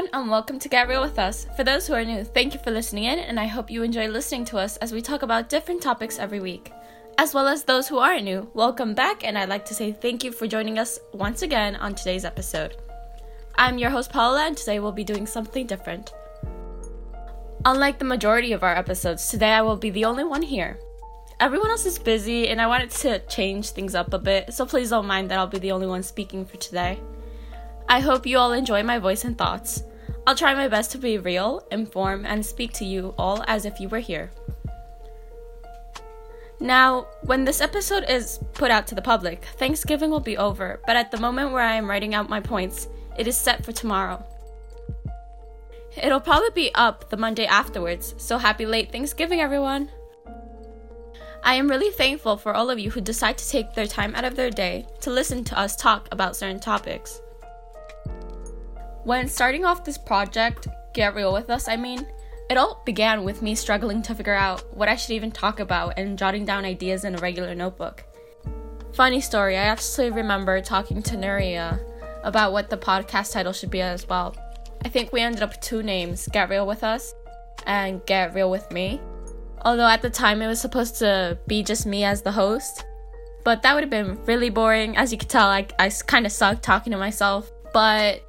everyone, and welcome to Get Real with Us. For those who are new, thank you for listening in, and I hope you enjoy listening to us as we talk about different topics every week. As well as those who aren't new, welcome back, and I'd like to say thank you for joining us once again on today's episode. I'm your host, Paula, and today we'll be doing something different. Unlike the majority of our episodes, today I will be the only one here. Everyone else is busy, and I wanted to change things up a bit, so please don't mind that I'll be the only one speaking for today. I hope you all enjoy my voice and thoughts. I'll try my best to be real, inform, and speak to you all as if you were here. Now, when this episode is put out to the public, Thanksgiving will be over, but at the moment where I am writing out my points, it is set for tomorrow. It'll probably be up the Monday afterwards, so happy late Thanksgiving, everyone! I am really thankful for all of you who decide to take their time out of their day to listen to us talk about certain topics. When starting off this project, Get Real With Us, I mean, it all began with me struggling to figure out what I should even talk about and jotting down ideas in a regular notebook. Funny story, I actually remember talking to Nuria about what the podcast title should be as well. I think we ended up with two names Get Real With Us and Get Real With Me. Although at the time it was supposed to be just me as the host. But that would have been really boring. As you could tell, I, I kind of sucked talking to myself. But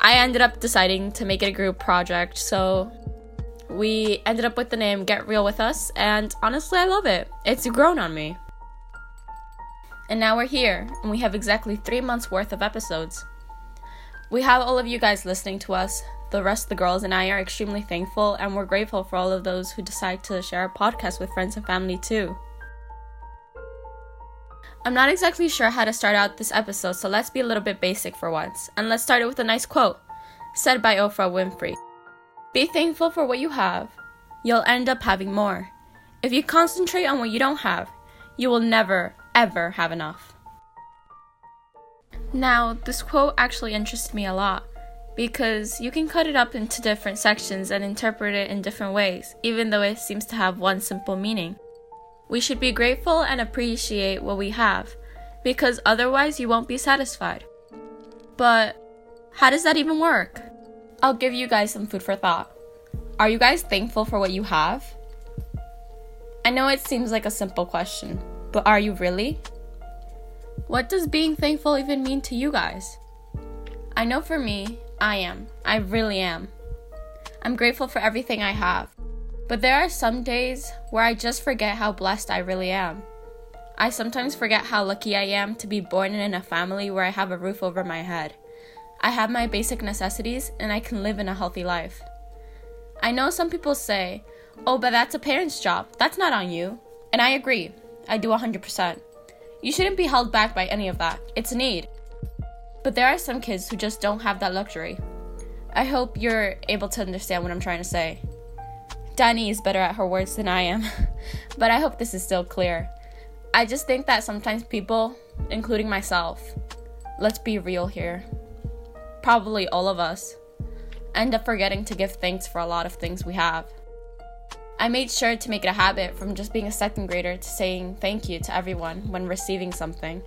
I ended up deciding to make it a group project, so we ended up with the name Get Real With Us, and honestly, I love it. It's grown on me. And now we're here, and we have exactly three months worth of episodes. We have all of you guys listening to us. The rest of the girls and I are extremely thankful, and we're grateful for all of those who decide to share our podcast with friends and family too. I'm not exactly sure how to start out this episode, so let's be a little bit basic for once. And let's start it with a nice quote said by Oprah Winfrey Be thankful for what you have, you'll end up having more. If you concentrate on what you don't have, you will never, ever have enough. Now, this quote actually interests me a lot because you can cut it up into different sections and interpret it in different ways, even though it seems to have one simple meaning. We should be grateful and appreciate what we have, because otherwise you won't be satisfied. But how does that even work? I'll give you guys some food for thought. Are you guys thankful for what you have? I know it seems like a simple question, but are you really? What does being thankful even mean to you guys? I know for me, I am. I really am. I'm grateful for everything I have. But there are some days where I just forget how blessed I really am. I sometimes forget how lucky I am to be born in a family where I have a roof over my head. I have my basic necessities and I can live in a healthy life. I know some people say, oh, but that's a parent's job. That's not on you. And I agree. I do 100%. You shouldn't be held back by any of that. It's a need. But there are some kids who just don't have that luxury. I hope you're able to understand what I'm trying to say. Danny is better at her words than I am, but I hope this is still clear. I just think that sometimes people, including myself, let's be real here, probably all of us, end up forgetting to give thanks for a lot of things we have. I made sure to make it a habit from just being a second grader to saying thank you to everyone when receiving something,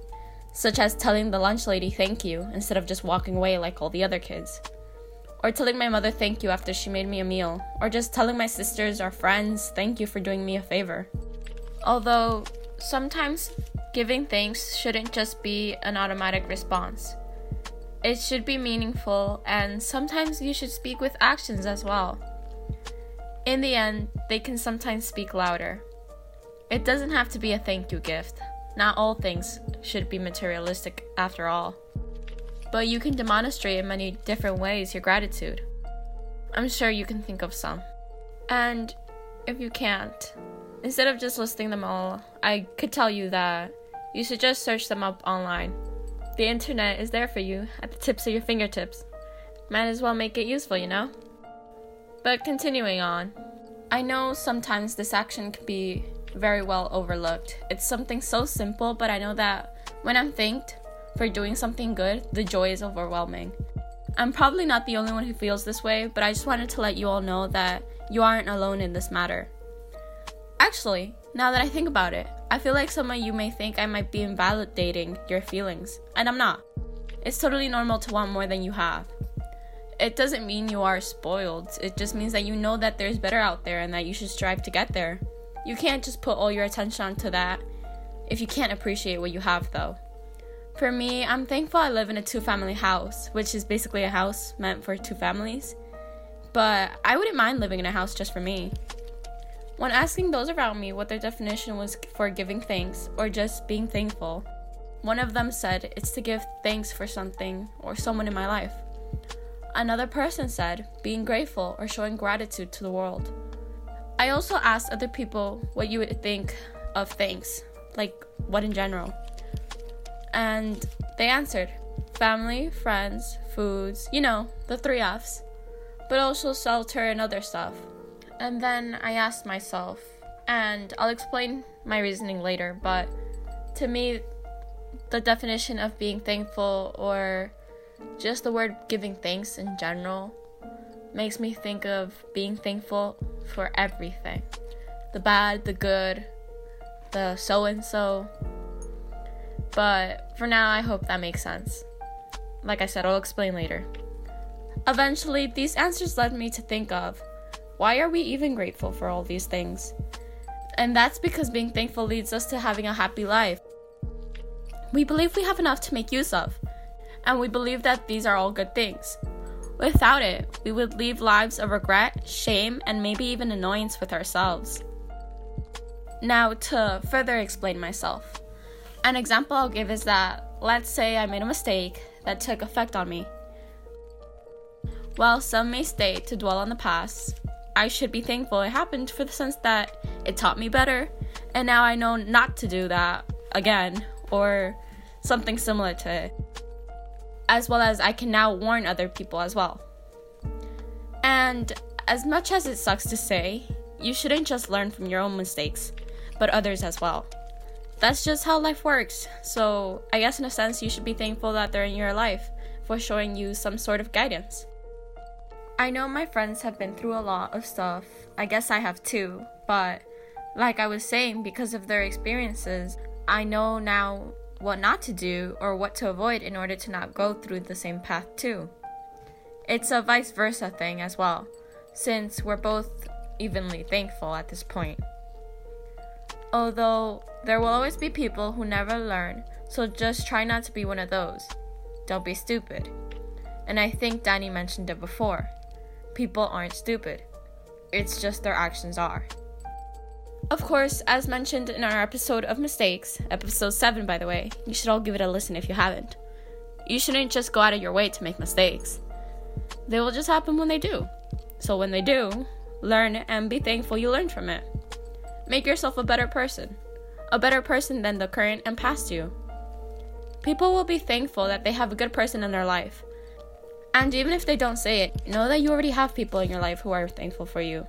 such as telling the lunch lady thank you instead of just walking away like all the other kids or telling my mother thank you after she made me a meal, or just telling my sisters or friends thank you for doing me a favor. Although, sometimes giving thanks shouldn't just be an automatic response. It should be meaningful, and sometimes you should speak with actions as well. In the end, they can sometimes speak louder. It doesn't have to be a thank you gift. Not all things should be materialistic after all but you can demonstrate in many different ways your gratitude. I'm sure you can think of some. And if you can't, instead of just listing them all, I could tell you that you should just search them up online. The internet is there for you at the tips of your fingertips. Might as well make it useful, you know? But continuing on, I know sometimes this action can be very well overlooked. It's something so simple, but I know that when I'm thanked, for doing something good, the joy is overwhelming. I'm probably not the only one who feels this way, but I just wanted to let you all know that you aren't alone in this matter. Actually, now that I think about it, I feel like some of you may think I might be invalidating your feelings, and I'm not. It's totally normal to want more than you have. it doesn't mean you are spoiled. It just means that you know that there's better out there and that you should strive to get there. You can't just put all your attention onto that if you can't appreciate what you have, though. For me, I'm thankful I live in a two family house, which is basically a house meant for two families. But I wouldn't mind living in a house just for me. When asking those around me what their definition was for giving thanks or just being thankful, one of them said it's to give thanks for something or someone in my life. Another person said being grateful or showing gratitude to the world. I also asked other people what you would think of thanks, like what in general. And they answered family, friends, foods, you know, the three F's, but also shelter and other stuff. And then I asked myself, and I'll explain my reasoning later, but to me, the definition of being thankful or just the word giving thanks in general makes me think of being thankful for everything the bad, the good, the so and so. But for now, I hope that makes sense. Like I said, I'll explain later. Eventually, these answers led me to think of why are we even grateful for all these things? And that's because being thankful leads us to having a happy life. We believe we have enough to make use of, and we believe that these are all good things. Without it, we would lead lives of regret, shame, and maybe even annoyance with ourselves. Now, to further explain myself, an example I'll give is that let's say I made a mistake that took effect on me. While some may stay to dwell on the past, I should be thankful it happened for the sense that it taught me better, and now I know not to do that again or something similar to it. As well as I can now warn other people as well. And as much as it sucks to say, you shouldn't just learn from your own mistakes, but others as well. That's just how life works. So, I guess in a sense, you should be thankful that they're in your life for showing you some sort of guidance. I know my friends have been through a lot of stuff. I guess I have too. But, like I was saying, because of their experiences, I know now what not to do or what to avoid in order to not go through the same path too. It's a vice versa thing as well, since we're both evenly thankful at this point. Although there will always be people who never learn, so just try not to be one of those. Don't be stupid. And I think Danny mentioned it before people aren't stupid. It's just their actions are. Of course, as mentioned in our episode of mistakes, episode 7 by the way, you should all give it a listen if you haven't. You shouldn't just go out of your way to make mistakes. They will just happen when they do. So when they do, learn and be thankful you learned from it. Make yourself a better person, a better person than the current and past you. People will be thankful that they have a good person in their life, and even if they don't say it, know that you already have people in your life who are thankful for you.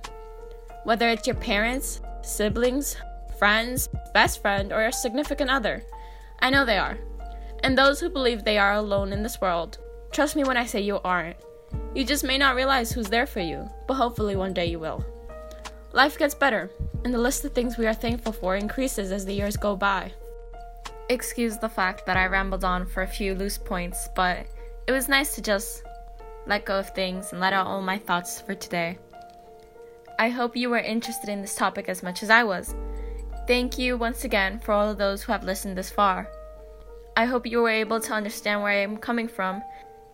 Whether it's your parents, siblings, friends, best friend, or a significant other. I know they are. And those who believe they are alone in this world, trust me when I say you aren't. You just may not realize who's there for you, but hopefully one day you will. Life gets better, and the list of things we are thankful for increases as the years go by. Excuse the fact that I rambled on for a few loose points, but it was nice to just let go of things, and let out all my thoughts for today. I hope you were interested in this topic as much as I was. Thank you once again for all of those who have listened this far. I hope you were able to understand where I am coming from.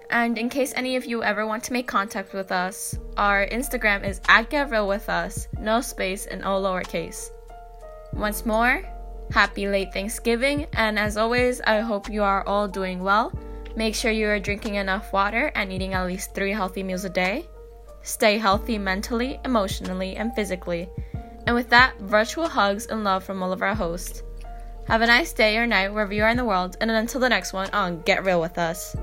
And in case any of you ever want to make contact with us, our Instagram is at Get Real With Us, no space and all lowercase. Once more, happy late Thanksgiving, and as always, I hope you are all doing well Make sure you are drinking enough water and eating at least three healthy meals a day. Stay healthy mentally, emotionally, and physically. And with that, virtual hugs and love from all of our hosts. Have a nice day or night wherever you are in the world, and until the next one on Get Real with Us.